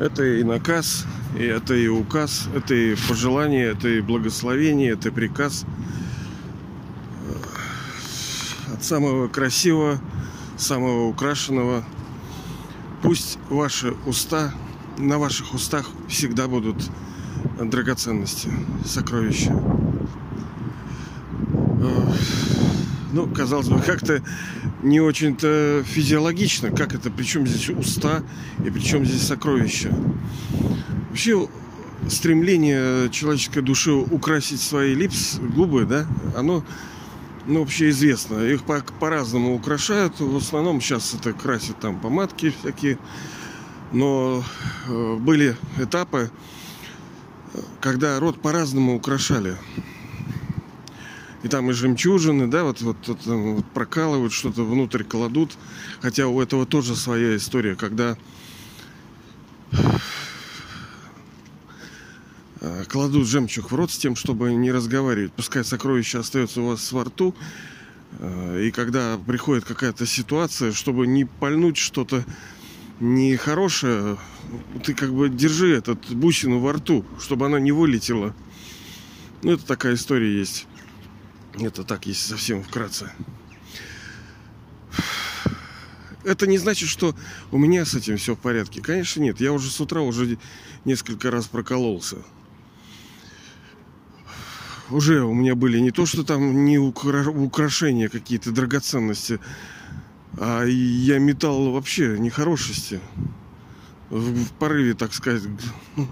Это и наказ, и это и указ, это и пожелание, это и благословение, это приказ от самого красивого, самого украшенного. Пусть ваши уста, на ваших устах всегда будут драгоценности, сокровища. Ну, казалось бы, как-то не очень-то физиологично. Как это? Причем здесь уста и причем здесь сокровища? Вообще, стремление человеческой души украсить свои липс, губы, да, оно, ну, вообще известно. Их по- по-разному украшают. В основном сейчас это красят там помадки всякие. Но э, были этапы, когда рот по-разному украшали. И там и жемчужины, да, вот, вот, вот, вот прокалывают, что-то внутрь кладут. Хотя у этого тоже своя история, когда э, кладут жемчуг в рот с тем, чтобы не разговаривать. Пускай сокровище остается у вас во рту. э, И когда приходит какая-то ситуация, чтобы не пальнуть что-то нехорошее, ты как бы держи этот бусину во рту, чтобы она не вылетела. Ну, это такая история есть. Это так, если совсем вкратце. Это не значит, что у меня с этим все в порядке. Конечно, нет. Я уже с утра уже несколько раз прокололся. Уже у меня были не то, что там не укра- украшения какие-то драгоценности, а я метал вообще нехорошести. В, в порыве, так сказать, г-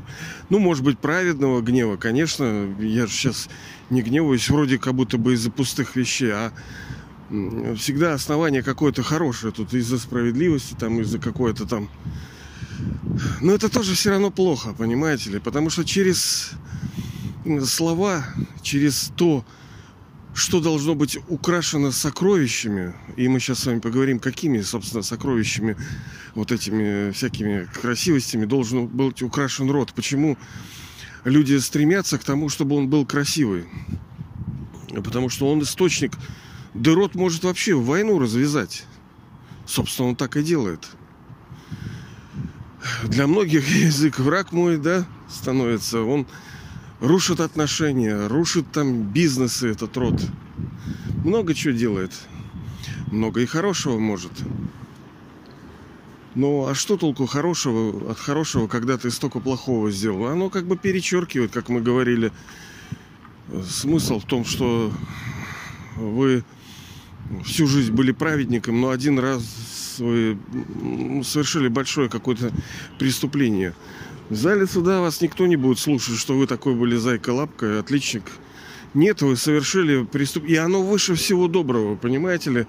ну, может быть, праведного гнева, конечно. Я же сейчас не гневаюсь, вроде как будто бы из-за пустых вещей, а всегда основание какое-то хорошее. Тут из-за справедливости, там, из-за какой-то там... Но это тоже все равно плохо, понимаете ли? Потому что через слова, через то, что должно быть украшено сокровищами, и мы сейчас с вами поговорим, какими, собственно, сокровищами, вот этими всякими красивостями должен быть украшен рот. Почему люди стремятся к тому, чтобы он был красивый? Потому что он источник, да рот может вообще войну развязать. Собственно, он так и делает. Для многих язык враг мой, да, становится. Он рушит отношения, рушит там бизнесы этот род. Много чего делает. Много и хорошего может. Ну, а что толку хорошего от хорошего, когда ты столько плохого сделал? Оно как бы перечеркивает, как мы говорили. Смысл в том, что вы всю жизнь были праведником, но один раз вы совершили большое какое-то преступление. В зале суда вас никто не будет слушать, что вы такой были зайка-лапка, отличник. Нет, вы совершили преступление. И оно выше всего доброго, понимаете ли,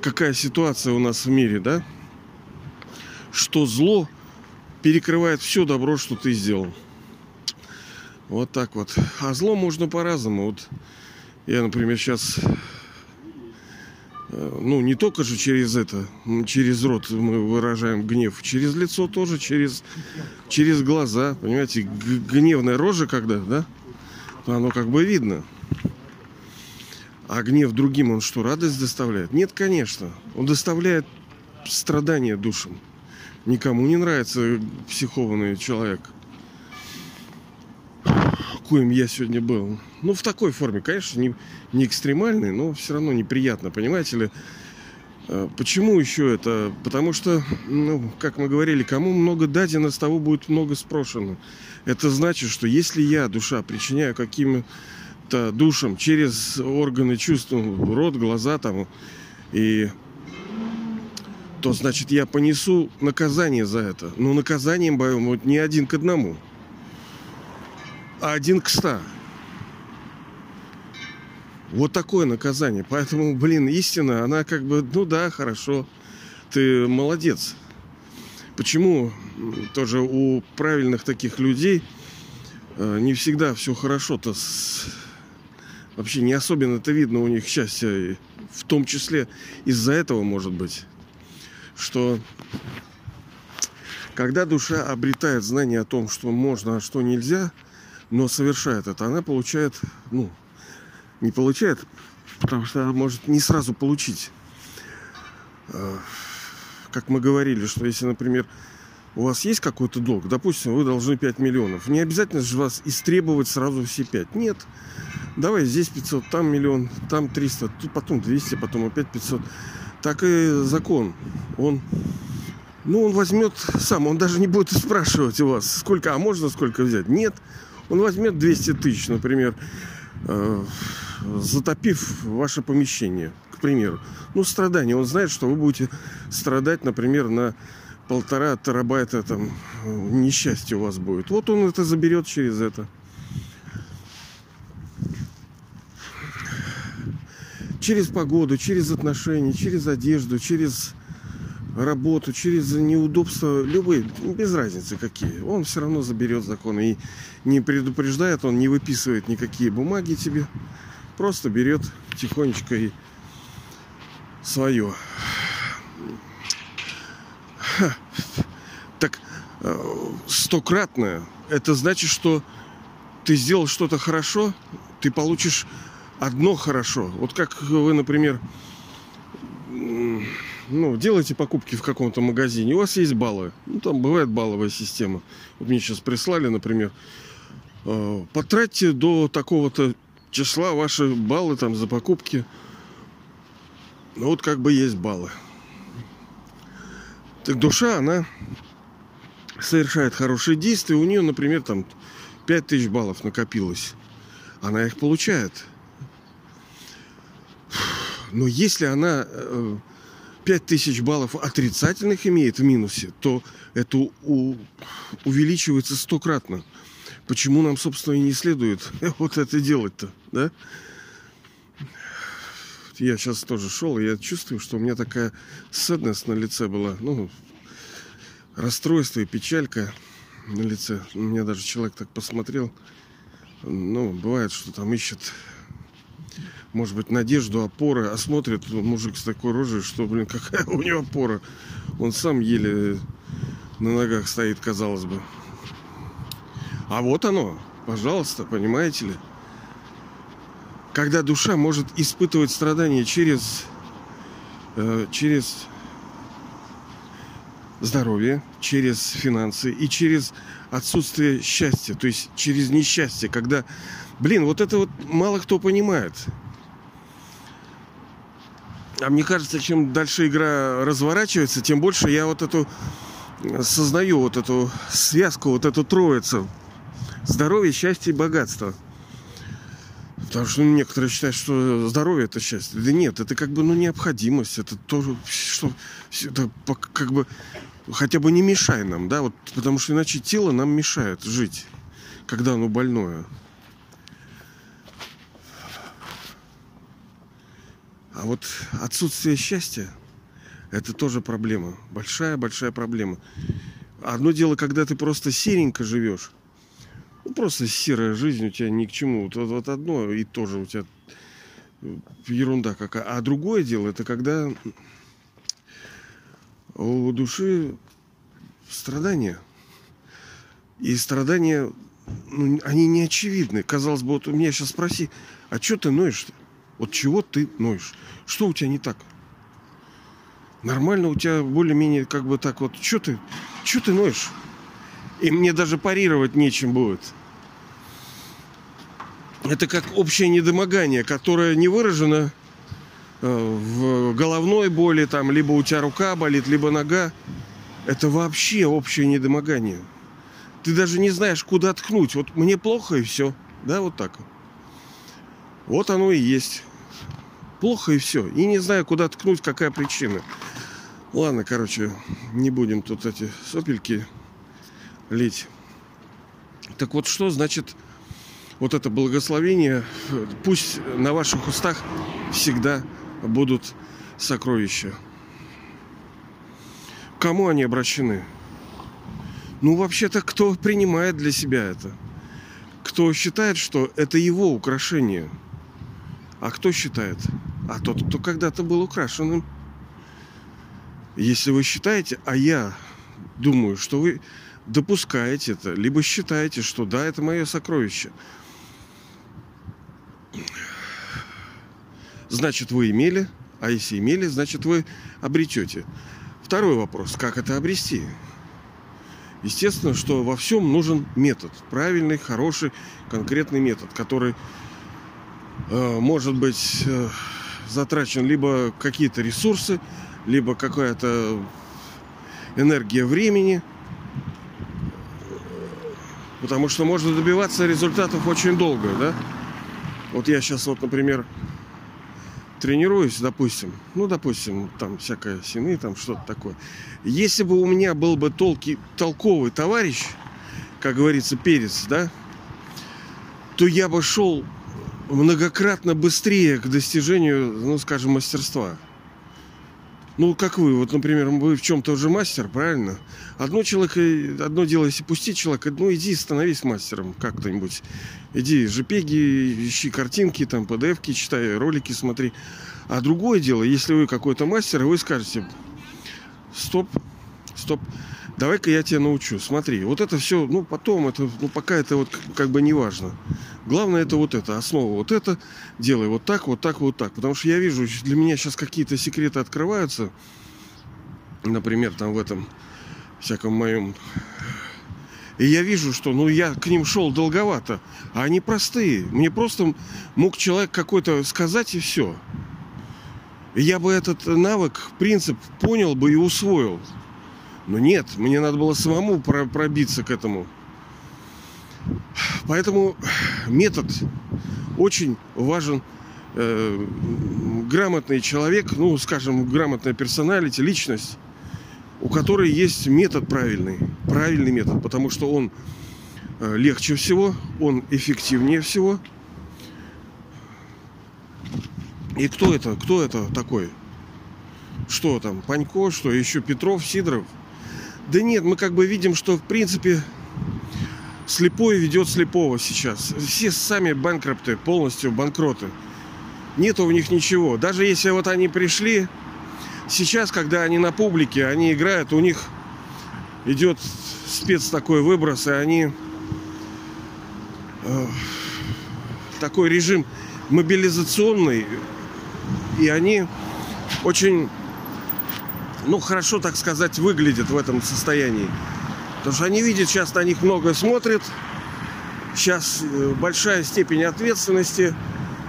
какая ситуация у нас в мире, да? Что зло перекрывает все добро, что ты сделал. Вот так вот. А зло можно по-разному. Вот я, например, сейчас ну, не только же через это, через рот мы выражаем гнев, через лицо тоже, через, через глаза, понимаете, гневная рожа когда, да, оно как бы видно. А гнев другим, он что, радость доставляет? Нет, конечно. Он доставляет страдания душам. Никому не нравится психованный человек. Коим я сегодня был. Ну, в такой форме, конечно, не, не экстремальный, но все равно неприятно, понимаете ли. Э, Почему еще это? Потому что, ну, как мы говорили, кому много дадено, с того будет много спрошено. Это значит, что если я, душа, причиняю каким-то душам через органы чувств, рот, глаза там, и то значит я понесу наказание за это. Но наказанием боем вот не один к одному, а один к ста. Вот такое наказание. Поэтому, блин, истина, она как бы, ну да, хорошо, ты молодец. Почему тоже у правильных таких людей э, не всегда все хорошо-то с... Вообще не особенно это видно у них счастье. В том числе из-за этого, может быть, что когда душа обретает знание о том, что можно, а что нельзя, но совершает это, она получает, ну, не получает, потому что она может не сразу получить. Э, Как мы говорили, что если, например, у вас есть какой-то долг, допустим, вы должны 5 миллионов, не обязательно же вас истребовать сразу все 5. Нет. Давай здесь 500, там миллион, там 300, тут потом 200, потом опять 500. Так и закон. Он, ну, он возьмет сам, он даже не будет спрашивать у вас, сколько, а можно сколько взять. Нет. Он возьмет 200 тысяч, например, э, затопив ваше помещение, к примеру. Ну, страдания. Он знает, что вы будете страдать, например, на полтора терабайта там несчастье у вас будет. Вот он это заберет через это. Через погоду, через отношения, через одежду, через работу, через неудобства, любые, без разницы какие. Он все равно заберет закон и не предупреждает, он не выписывает никакие бумаги тебе. Просто берет тихонечко и свое. Так э, стократное, это значит, что ты сделал что-то хорошо, ты получишь одно хорошо. Вот как вы, например, ну, делаете покупки в каком-то магазине, у вас есть баллы. Ну, там бывает балловая система. Вот мне сейчас прислали, например, э, потратьте до такого-то числа ваши баллы там за покупки. Ну, вот как бы есть баллы. Так душа, она совершает хорошие действия. У нее, например, там 5000 баллов накопилось. Она их получает. Но если она 5000 э, баллов отрицательных имеет в минусе, то это у, увеличивается стократно. Почему нам, собственно, и не следует вот это делать-то, да? Я сейчас тоже шел, и я чувствую, что у меня такая sadness на лице была. Ну, расстройство и печалька на лице. У меня даже человек так посмотрел. Ну, бывает, что там ищет может быть, надежду, опоры, а смотрит мужик с такой рожей, что, блин, какая у него опора. Он сам еле на ногах стоит, казалось бы. А вот оно, пожалуйста, понимаете ли? Когда душа может испытывать страдания через, э, через здоровье, через финансы и через отсутствие счастья, то есть через несчастье, когда, блин, вот это вот мало кто понимает. А мне кажется, чем дальше игра разворачивается, тем больше я вот эту сознаю вот эту связку, вот эту троицу. Здоровье, счастье и богатство. Потому что ну, некоторые считают, что здоровье это счастье. Да нет, это как бы ну, необходимость. Это тоже, что это как бы хотя бы не мешай нам, да, вот потому что иначе тело нам мешает жить, когда оно больное. А вот отсутствие счастья – это тоже проблема. Большая-большая проблема. Одно дело, когда ты просто серенько живешь. Ну, просто серая жизнь у тебя ни к чему. Вот, вот одно и тоже у тебя ерунда какая. А другое дело, это когда у души страдания. И страдания, ну, они не очевидны. Казалось бы, вот у меня сейчас спроси, а что ты ноешь-то? Вот чего ты ноешь? Что у тебя не так? Нормально у тебя более-менее как бы так вот. Что ты? Что ты ноешь? И мне даже парировать нечем будет. Это как общее недомогание, которое не выражено э, в головной боли, там, либо у тебя рука болит, либо нога. Это вообще общее недомогание. Ты даже не знаешь, куда ткнуть. Вот мне плохо и все. Да, вот так. Вот оно и есть плохо и все. И не знаю, куда ткнуть, какая причина. Ладно, короче, не будем тут эти сопельки лить. Так вот, что значит вот это благословение? Пусть на ваших устах всегда будут сокровища. Кому они обращены? Ну, вообще-то, кто принимает для себя это? Кто считает, что это его украшение? А кто считает? а тот, кто когда-то был украшенным. Если вы считаете, а я думаю, что вы допускаете это, либо считаете, что да, это мое сокровище, значит вы имели, а если имели, значит вы обретете. Второй вопрос, как это обрести? Естественно, что во всем нужен метод. Правильный, хороший, конкретный метод, который может быть э, затрачен либо какие-то ресурсы, либо какая-то энергия времени. Потому что можно добиваться результатов очень долго, да? Вот я сейчас вот, например, тренируюсь, допустим, ну, допустим, там всякое сины, там что-то такое. Если бы у меня был бы толки, толковый товарищ, как говорится, перец, да, то я бы шел многократно быстрее к достижению, ну, скажем, мастерства. Ну, как вы, вот, например, вы в чем-то уже мастер, правильно? Одно человек, одно дело, если пустить человека, ну, иди становись мастером как-то-нибудь. Иди жпеги, ищи картинки, там, pdf читай, ролики смотри. А другое дело, если вы какой-то мастер, вы скажете, стоп, стоп, давай-ка я тебя научу. Смотри, вот это все, ну, потом, это, ну, пока это вот как бы не важно. Главное это вот это, основа вот это, делай вот так, вот так, вот так. Потому что я вижу, для меня сейчас какие-то секреты открываются. Например, там в этом всяком моем и я вижу, что ну я к ним шел долговато, а они простые. Мне просто мог человек какой-то сказать и все. И я бы этот навык, принцип понял бы и усвоил. Но нет, мне надо было самому пробиться к этому. Поэтому метод очень важен. Э, грамотный человек, ну, скажем, грамотная персоналити, личность, у которой есть метод правильный. Правильный метод, потому что он э, легче всего, он эффективнее всего. И кто это? Кто это такой? Что там? Панько? Что еще Петров, Сидоров? Да нет, мы как бы видим, что в принципе слепой ведет слепого сейчас. Все сами банкрупты, полностью банкроты. Нет у них ничего. Даже если вот они пришли, сейчас, когда они на публике, они играют, у них идет спец такой выброс, и они э, такой режим мобилизационный, и они очень, ну, хорошо, так сказать, выглядят в этом состоянии. Потому что они видят, сейчас на них много смотрят, сейчас э, большая степень ответственности.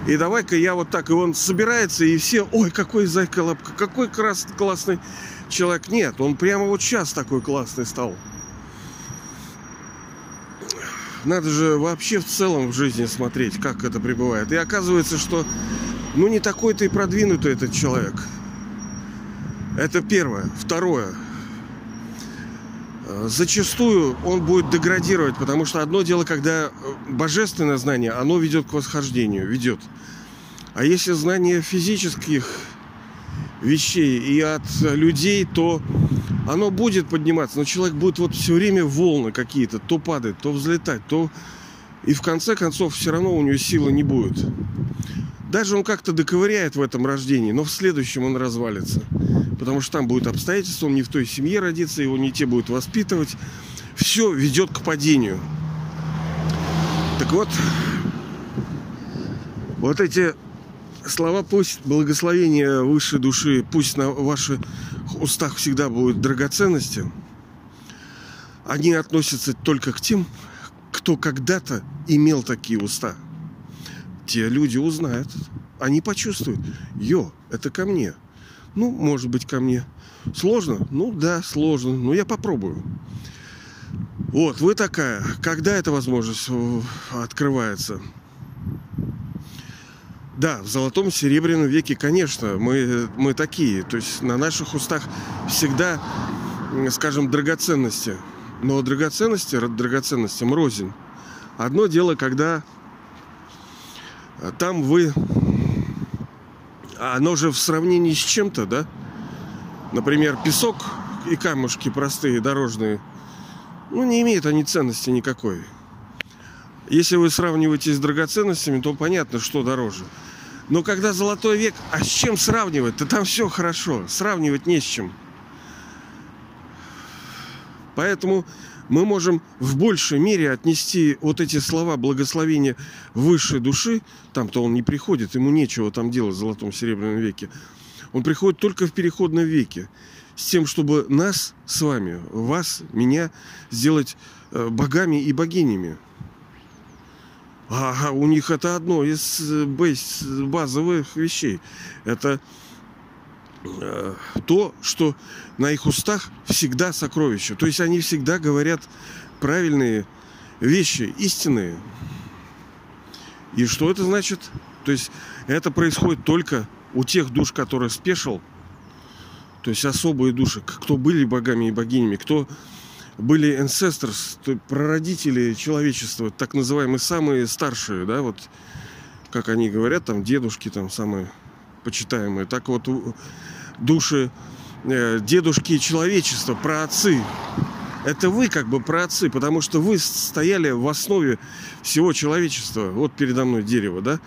И давай-ка я вот так, и он собирается, и все, ой, какой зайка лапка, какой крас, классный человек. Нет, он прямо вот сейчас такой классный стал. Надо же вообще в целом в жизни смотреть, как это пребывает. И оказывается, что ну не такой-то и продвинутый этот человек. Это первое. Второе. Э, зачастую он будет деградировать, потому что одно дело, когда э, божественное знание, оно ведет к восхождению, ведет. А если знание физических вещей и от людей, то оно будет подниматься, но человек будет вот все время волны какие-то, то падать, то взлетать, то... И в конце концов все равно у него силы не будет. Даже он как-то доковыряет в этом рождении, но в следующем он развалится. Потому что там будет обстоятельства, он не в той семье родится, его не те будут воспитывать. Все ведет к падению. Так вот, вот эти слова пусть благословение высшей души, пусть на ваших устах всегда будут драгоценности. Они относятся только к тем, кто когда-то имел такие уста – те люди узнают, они почувствуют, йо, это ко мне. Ну, может быть, ко мне. Сложно? Ну да, сложно. Но я попробую. Вот, вы такая. Когда эта возможность э, открывается? Да, в золотом серебряном веке, конечно, мы, мы такие. То есть на наших устах всегда, скажем, драгоценности. Но драгоценности драгоценностям рознь. Одно дело, когда там вы... Оно же в сравнении с чем-то, да? Например, песок и камушки простые, дорожные. Ну, не имеют они ценности никакой. Если вы сравниваете с драгоценностями, то понятно, что дороже. Но когда золотой век, а с чем сравнивать-то? Там все хорошо. Сравнивать не с чем. Поэтому мы можем в большей мере отнести вот эти слова благословения высшей души, там-то он не приходит, ему нечего там делать в золотом серебряном веке, Он приходит только в переходном веке. С тем, чтобы нас с вами, вас, меня сделать э, богами и богинями. А у них это одно из э, базовых вещей. Это то, что на их устах всегда сокровище. То есть они всегда говорят правильные вещи, истинные. И что это значит? То есть это происходит только у тех душ, которые спешил, то есть особые души, кто были богами и богинями, кто были ancestors, то прародители человечества, так называемые самые старшие, да, вот как они говорят, там дедушки там самые почитаемые, так вот души э, дедушки человечества, праотцы. Это вы как бы праотцы, потому что вы стояли в основе всего человечества. Вот передо мной дерево, да?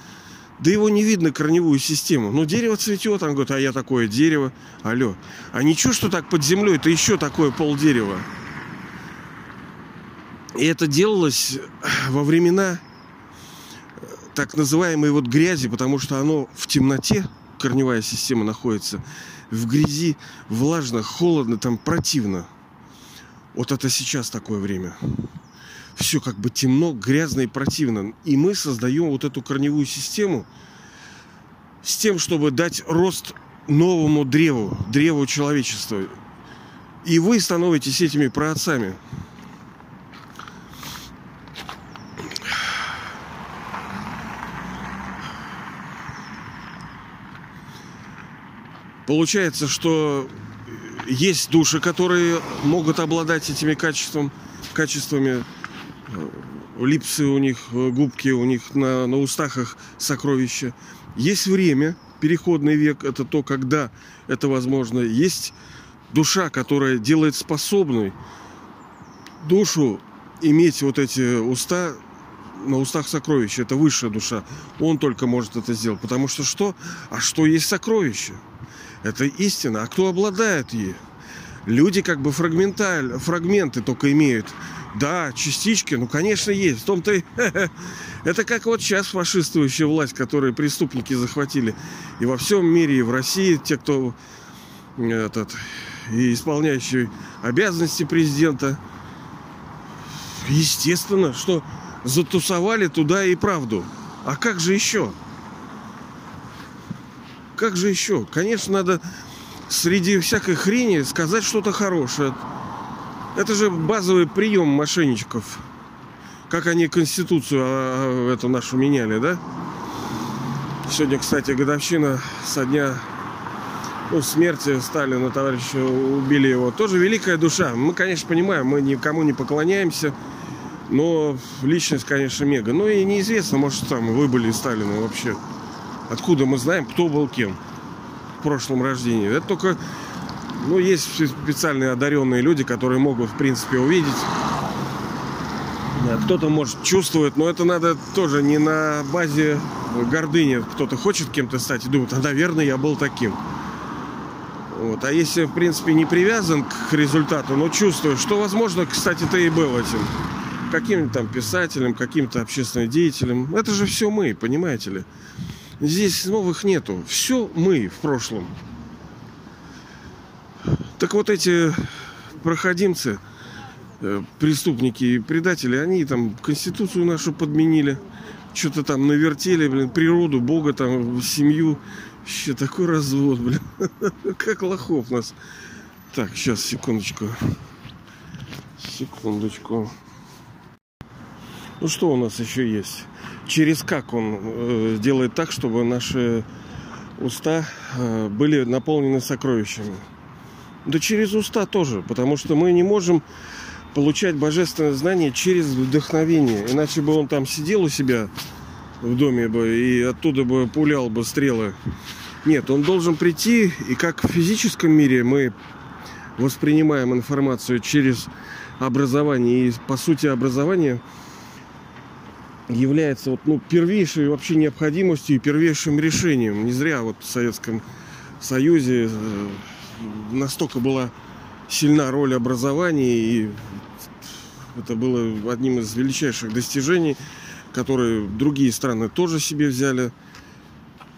Да его не видно, корневую систему. Но дерево цветет, он говорит, а я такое дерево. Алло. А ничего, что так под землей, это еще такое полдерева. И это делалось во времена э, так называемой вот грязи, потому что оно в темноте, корневая система находится, в грязи, влажно, холодно, там противно. Вот это сейчас такое время. Все как бы темно, грязно и противно. И мы создаем вот эту корневую систему с тем, чтобы дать рост новому древу, древу человечества. И вы становитесь этими праотцами. Получается, что есть души, которые могут обладать этими качеством, качествами. Липсы у них, губки у них на, на устах сокровища. Есть время, переходный век, это то, когда это возможно. Есть душа, которая делает способной душу иметь вот эти уста на устах сокровища. Это высшая душа. Он только может это сделать. Потому что что? А что есть сокровище? Это истина. А кто обладает ей? Люди как бы фрагменталь, фрагменты только имеют. Да, частички, ну, конечно, есть. В том-то и... Это как вот сейчас фашистующая власть, которые преступники захватили. И во всем мире, и в России, те, кто этот, и исполняющий обязанности президента. Естественно, что затусовали туда и правду. А как же еще? Как же еще? Конечно, надо среди всякой хрени сказать что-то хорошее. Это же базовый прием мошенничков. Как они Конституцию а, а, эту нашу меняли, да? Сегодня, кстати, годовщина со дня ну, смерти Сталина, товарища, убили его. Тоже великая душа. Мы, конечно, понимаем, мы никому не поклоняемся. Но личность, конечно, мега. Ну и неизвестно, может, там вы были Сталина вообще. Откуда мы знаем, кто был кем в прошлом рождении? Это только, ну, есть специальные одаренные люди, которые могут, в принципе, увидеть. Кто-то, может, чувствует, но это надо тоже не на базе гордыни. Кто-то хочет кем-то стать и думает, а, наверное, я был таким. Вот. А если, в принципе, не привязан к результату, но чувствуешь, что, возможно, кстати, ты и был этим каким-то там писателем, каким-то общественным деятелем. Это же все мы, понимаете ли. Здесь новых нету. Все мы в прошлом. Так вот эти проходимцы, э, преступники и предатели, они там Конституцию нашу подменили. Что-то там навертели, блин, природу, Бога, там, семью. Вообще такой развод, блин. Как лохов нас. Так, сейчас, секундочку. Секундочку. Ну что у нас еще есть? Через как он э, делает так, чтобы наши уста э, были наполнены сокровищами? Да через уста тоже, потому что мы не можем получать божественное знание через вдохновение. Иначе бы он там сидел у себя в доме бы и оттуда бы пулял бы стрелы. Нет, он должен прийти, и как в физическом мире мы воспринимаем информацию через образование. И по сути образование – является вот, ну, первейшей вообще необходимостью и первейшим решением. Не зря вот в Советском Союзе э, настолько была сильна роль образования, и это было одним из величайших достижений, которые другие страны тоже себе взяли.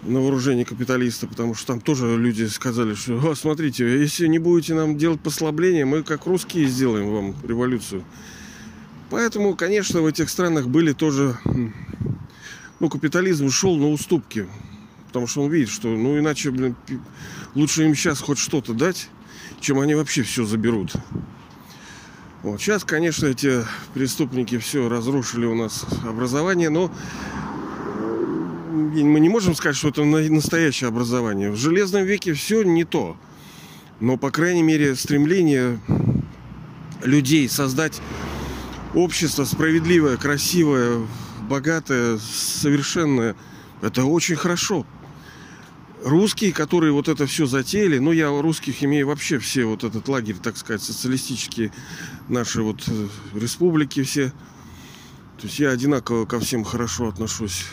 на вооружение капиталиста, потому что там тоже люди сказали, что смотрите, если не будете нам делать послабления, мы как русские сделаем вам революцию. Поэтому, конечно, в этих странах были тоже... Ну, капитализм шел на уступки. Потому что он видит, что, ну, иначе, блин, лучше им сейчас хоть что-то дать, чем они вообще все заберут. Вот. Сейчас, конечно, эти преступники все разрушили у нас образование, но мы не можем сказать, что это настоящее образование. В железном веке все не то. Но, по крайней мере, стремление людей создать общество справедливое, красивое, богатое, совершенное, это очень хорошо. Русские, которые вот это все затеяли, ну я русских имею вообще все вот этот лагерь, так сказать, социалистические наши вот э, республики все. То есть я одинаково ко всем хорошо отношусь.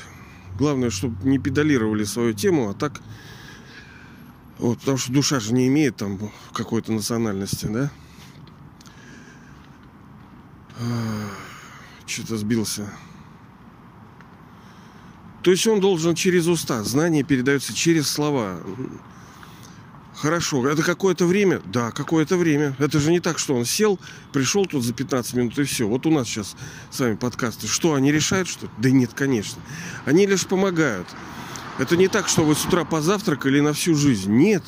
Главное, чтобы не педалировали свою тему, а так... Вот, потому что душа же не имеет там какой-то национальности, да? Что-то сбился. То есть он должен через уста. Знание передается через слова. Хорошо. Это какое-то время? Да, какое-то время. Это же не так, что он сел, пришел тут за 15 минут и все. Вот у нас сейчас с вами подкасты. Что, они решают что Да нет, конечно. Они лишь помогают. Это не так, что вы с утра позавтракали на всю жизнь. Нет.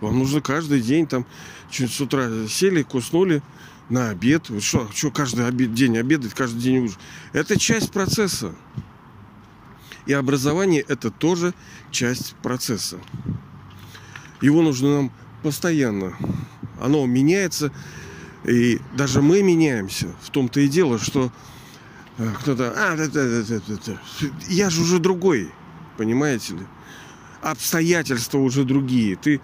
Вам нужно каждый день там чуть с утра сели, куснули на обед. Вот что, что каждый обед, день обедать, каждый день ужин. Это часть процесса. И образование это тоже часть процесса. Его нужно нам постоянно. Оно меняется, и даже мы меняемся. В том-то и дело, что э, кто-то... А, да, да, да, да, да. Я же уже другой, понимаете ли? Обстоятельства уже другие. Ты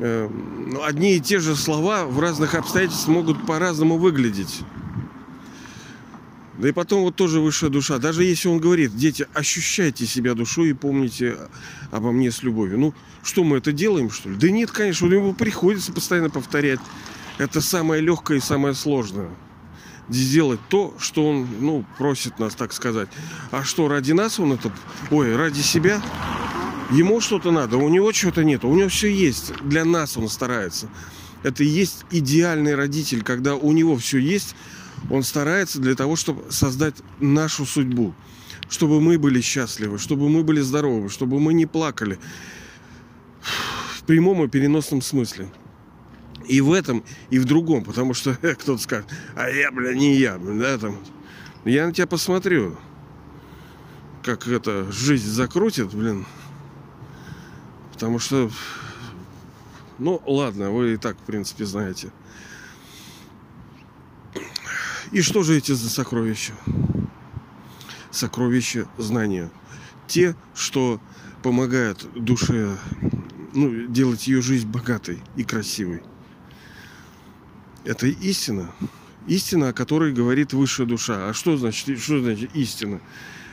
одни и те же слова в разных обстоятельствах могут по-разному выглядеть. Да и потом вот тоже высшая душа. Даже если он говорит, дети, ощущайте себя душой и помните обо мне с любовью. Ну, что мы это делаем, что ли? Да нет, конечно, у него приходится постоянно повторять. Это самое легкое и самое сложное. Сделать то, что он, ну, просит нас, так сказать. А что, ради нас он это... Ой, ради себя? Ему что-то надо, у него что-то нет. У него все есть. Для нас он старается. Это и есть идеальный родитель, когда у него все есть, он старается для того, чтобы создать нашу судьбу. Чтобы мы были счастливы, чтобы мы были здоровы, чтобы мы не плакали. В прямом и переносном смысле. И в этом, и в другом. Потому что кто-то скажет, а я, бля, не я. Да, там. Я на тебя посмотрю. Как это жизнь закрутит, блин. Потому что ну, ладно, вы и так, в принципе, знаете. И что же эти за сокровища? Сокровища знания. Те, что помогают душе ну, делать ее жизнь богатой и красивой. Это истина. Истина, о которой говорит высшая душа. А что значит, что значит истина?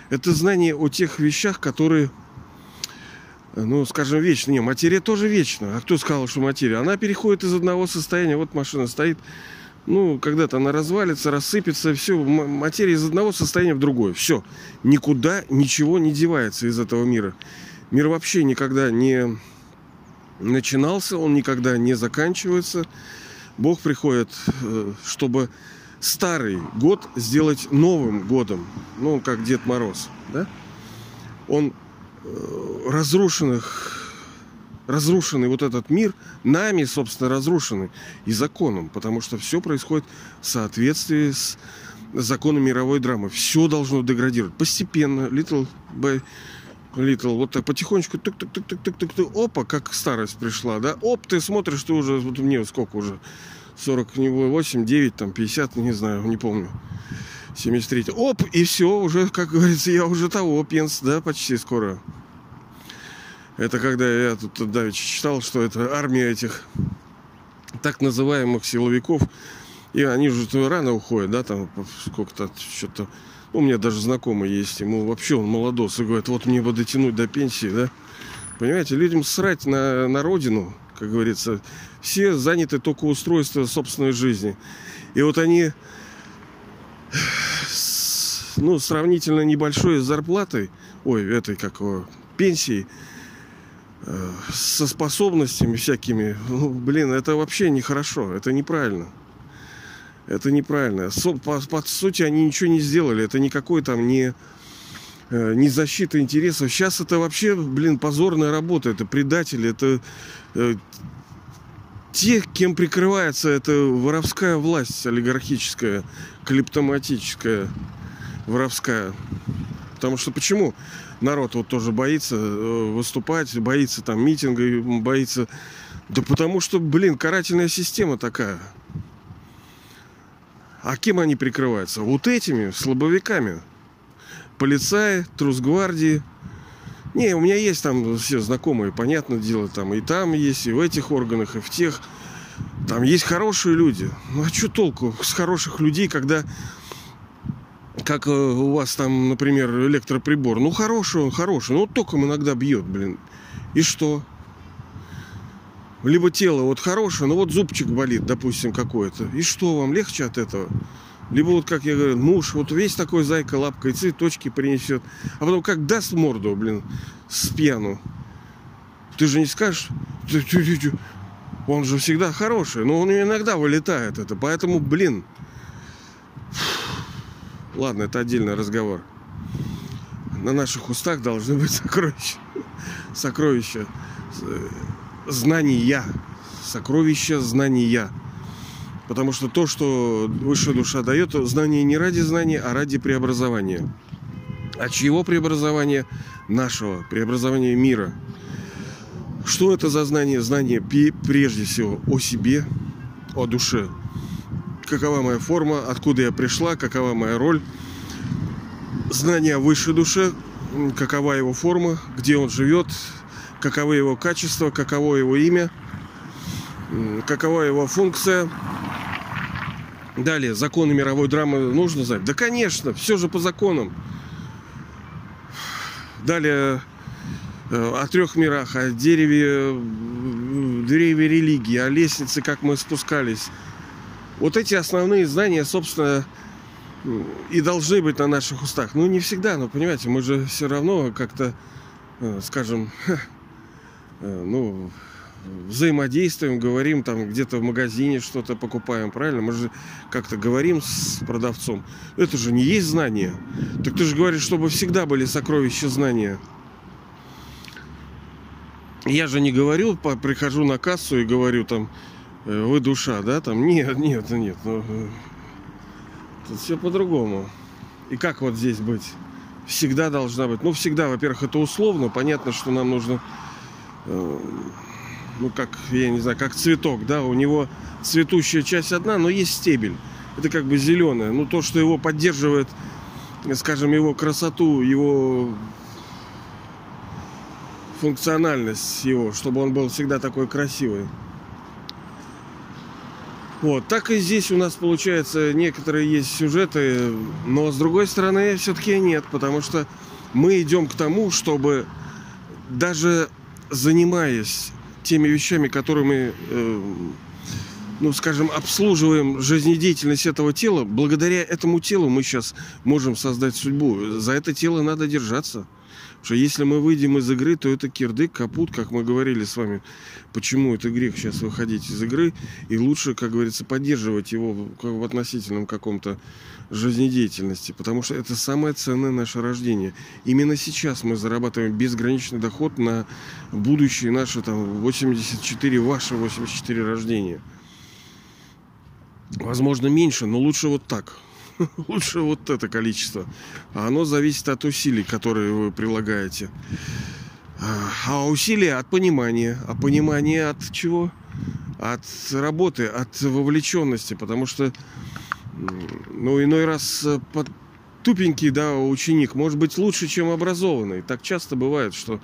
Это знание о тех вещах, которые ну, скажем, вечно. Не, материя тоже вечна. А кто сказал, что материя? Она переходит из одного состояния. Вот машина стоит. Ну, когда-то она развалится, рассыпется, все, материя из одного состояния в другое. Все. Никуда ничего не девается из этого мира. Мир вообще никогда не начинался, он никогда не заканчивается. Бог приходит, э, чтобы старый год сделать новым годом. Ну, как Дед Мороз, да? Он разрушенных, разрушенный вот этот мир, нами, собственно, разрушенный и законом, потому что все происходит в соответствии с законом мировой драмы. Все должно деградировать. Постепенно, little by little, вот так потихонечку, тук тук тук тук тук тук опа, как старость пришла, да, оп, ты смотришь, ты уже, вот мне сколько уже, 48, 9, там, 50, не знаю, не помню. 73 Оп, и все, уже, как говорится, я уже того, пенс, да, почти скоро. Это когда я тут давеча читал, что это армия этих так называемых силовиков, и они же рано уходят, да, там сколько-то, что-то... У меня даже знакомый есть, ему вообще он молодос, и говорит, вот мне бы дотянуть до пенсии, да. Понимаете, людям срать на, на родину, как говорится, все заняты только устройством собственной жизни. И вот они ну, сравнительно небольшой зарплатой, ой, этой, как э, со способностями всякими, ну, блин, это вообще нехорошо, это неправильно. Это неправильно. По, по сути, они ничего не сделали. Это никакой там не, э, не защита интересов. Сейчас это вообще, блин, позорная работа. Это предатели, это э, те, кем прикрывается эта воровская власть олигархическая, клептоматическая, воровская. Потому что почему народ вот тоже боится э, выступать, боится там митинга, боится... Да потому что, блин, карательная система такая. А кем они прикрываются? Вот этими слабовиками. Полицаи, трусгвардии. Не, у меня есть там все знакомые, понятное дело, там и там есть, и в этих органах, и в тех. Там есть хорошие люди. Ну а что толку с хороших людей, когда как э, у вас там, например, электроприбор. Ну, хороший он, хороший. Ну, вот током иногда бьет, блин. И что? либо тело вот хорошее, но вот зубчик болит, допустим, какой-то. И что вам, легче от этого? Либо вот, как я говорю, муж, вот весь такой зайка лапкой, цветочки принесет. А потом как даст морду, блин, с пьяну. Ты же не скажешь, он же всегда хороший, но он иногда вылетает это. Поэтому, блин, ладно, это отдельный разговор. На наших устах должны быть сокровища. Сокровища знания, сокровища знания. Потому что то, что высшая душа дает, знание не ради знания, а ради преобразования. А чьего преобразования? Нашего. Преобразования мира. Что это за знание? Знание прежде всего о себе, о душе. Какова моя форма, откуда я пришла, какова моя роль. Знание о высшей душе, какова его форма, где он живет, каковы его качества, каково его имя, какова его функция. Далее, законы мировой драмы нужно знать? Да, конечно, все же по законам. Далее, э, о трех мирах, о дереве, дереве религии, о лестнице, как мы спускались. Вот эти основные знания, собственно, и должны быть на наших устах. Ну, не всегда, но, понимаете, мы же все равно как-то, э, скажем, Э, ну, взаимодействуем, говорим, там где-то в магазине что-то покупаем, правильно? Мы же как-то говорим с продавцом. Это же не есть знание. Так ты же говоришь, чтобы всегда были сокровища знания. Я же не говорю, прихожу на кассу и говорю там, «Э, вы душа, да, там, нет, нет, нет, ну, э, тут все по-другому. И как вот здесь быть? Всегда должна быть. Ну, всегда, во-первых, это условно. Понятно, что нам нужно Э, ну, как, я не знаю, как цветок, да, у него цветущая часть одна, но есть стебель. Это как бы зеленое. Ну, то, что его поддерживает, скажем, его красоту, его функциональность его, чтобы он был всегда такой красивый. Вот, так и здесь у нас получается некоторые есть сюжеты, но с другой стороны все-таки нет, потому что мы идем к тому, чтобы даже занимаясь теми вещами, которые мы, э, ну, скажем, обслуживаем жизнедеятельность этого тела, благодаря этому телу мы сейчас можем создать судьбу. За это тело надо держаться. Что если мы выйдем из игры, то это кирдык, капут, как мы говорили с вами. Почему это грех сейчас выходить из игры? И лучше, как говорится, поддерживать его в относительном каком-то жизнедеятельности, потому что это самое ценное наше рождение. Именно сейчас мы зарабатываем безграничный доход на будущее наше там 84, ваше 84 рождения. Возможно, меньше, но лучше вот так. Лучше вот это количество. А оно зависит от усилий, которые вы прилагаете. А усилия от понимания. А понимание от чего? От работы, от вовлеченности. Потому что ну, иной раз э, под тупенький, да, ученик может быть лучше, чем образованный. Так часто бывает, что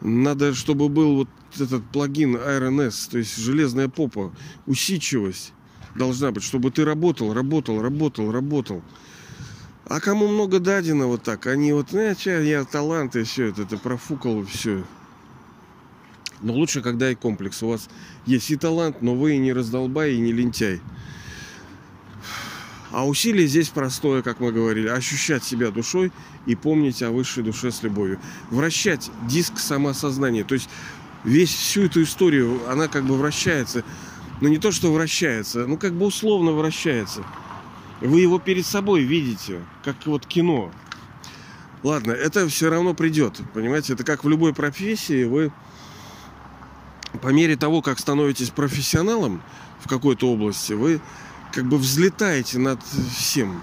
надо, чтобы был вот этот плагин RNS, то есть железная попа, усидчивость должна быть, чтобы ты работал, работал, работал, работал. А кому много дадено вот так, они вот, э, я, я талант и все это, ты профукал и все. Но лучше, когда и комплекс. У вас есть и талант, но вы и не раздолбай, и не лентяй. А усилие здесь простое, как мы говорили, ощущать себя душой и помнить о высшей душе с любовью. Вращать диск самосознания. То есть весь всю эту историю, она как бы вращается. Но не то, что вращается, ну как бы условно вращается. Вы его перед собой видите, как вот кино. Ладно, это все равно придет, понимаете? Это как в любой профессии, вы по мере того, как становитесь профессионалом в какой-то области, вы как бы взлетаете над всем.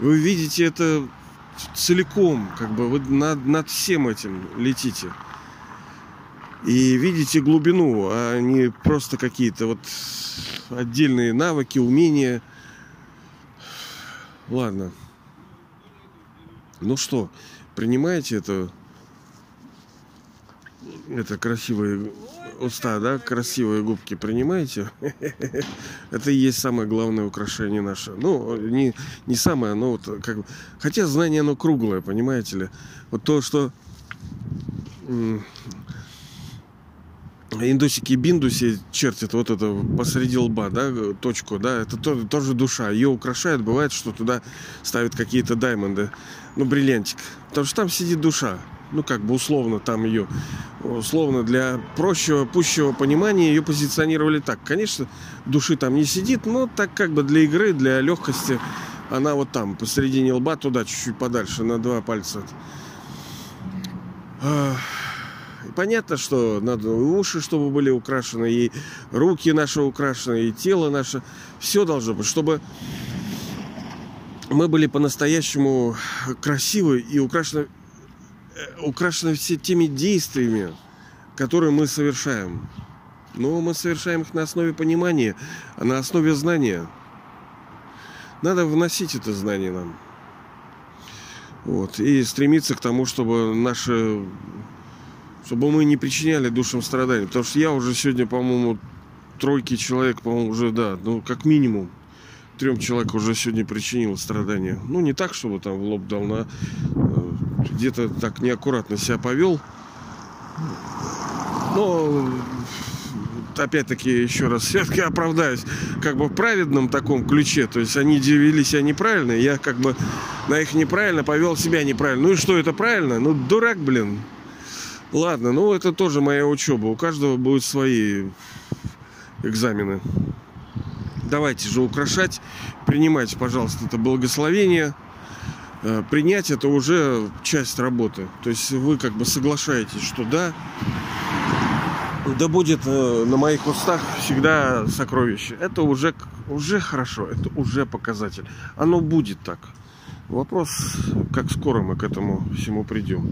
Вы видите это целиком, как бы вы над, над всем этим летите. И видите глубину, а не просто какие-то вот отдельные навыки, умения. Ладно. Ну что, принимаете это? Это красивые уста, да, красивые губки принимаете? Это и есть самое главное украшение наше. Ну, не, не самое, но вот как бы... Хотя знание, оно круглое, понимаете ли? Вот то, что индусики биндуси чертят вот это посреди лба, да, точку, да, это тоже, тоже душа. Ее украшает, бывает, что туда ставят какие-то даймонды, ну, бриллиантик. Потому что там сидит душа. Ну, как бы условно там ее, условно для прощего, пущего понимания ее позиционировали так. Конечно, души там не сидит, но так как бы для игры, для легкости она вот там, посередине лба, туда чуть-чуть подальше, на два пальца. Понятно, что надо уши, чтобы были украшены, и руки наши украшены, и тело наше. Все должно быть, чтобы мы были по-настоящему красивы и украшены, э, украшены все теми действиями, которые мы совершаем. Но мы совершаем их на основе понимания, а на основе знания. Надо вносить это знание нам. Вот. И стремиться к тому, чтобы наши чтобы мы не причиняли душам страданий. Потому что я уже сегодня, по-моему, тройки человек, по-моему, уже, да, ну, как минимум, трем человек уже сегодня причинил страдания. Ну, не так, чтобы там в лоб дал, на э, где-то так неаккуратно себя повел. Но опять-таки, еще раз, все-таки оправдаюсь, как бы в праведном таком ключе. То есть они вели себя неправильно, я как бы на их неправильно повел себя неправильно. Ну и что, это правильно? Ну, дурак, блин. Ладно, ну это тоже моя учеба. У каждого будут свои экзамены. Давайте же украшать. Принимайте, пожалуйста, это благословение. Э, принять это уже часть работы. То есть вы как бы соглашаетесь, что да, да будет э, на моих устах всегда сокровище. Это уже, уже хорошо, это уже показатель. Оно будет так. Вопрос, как скоро мы к этому всему придем.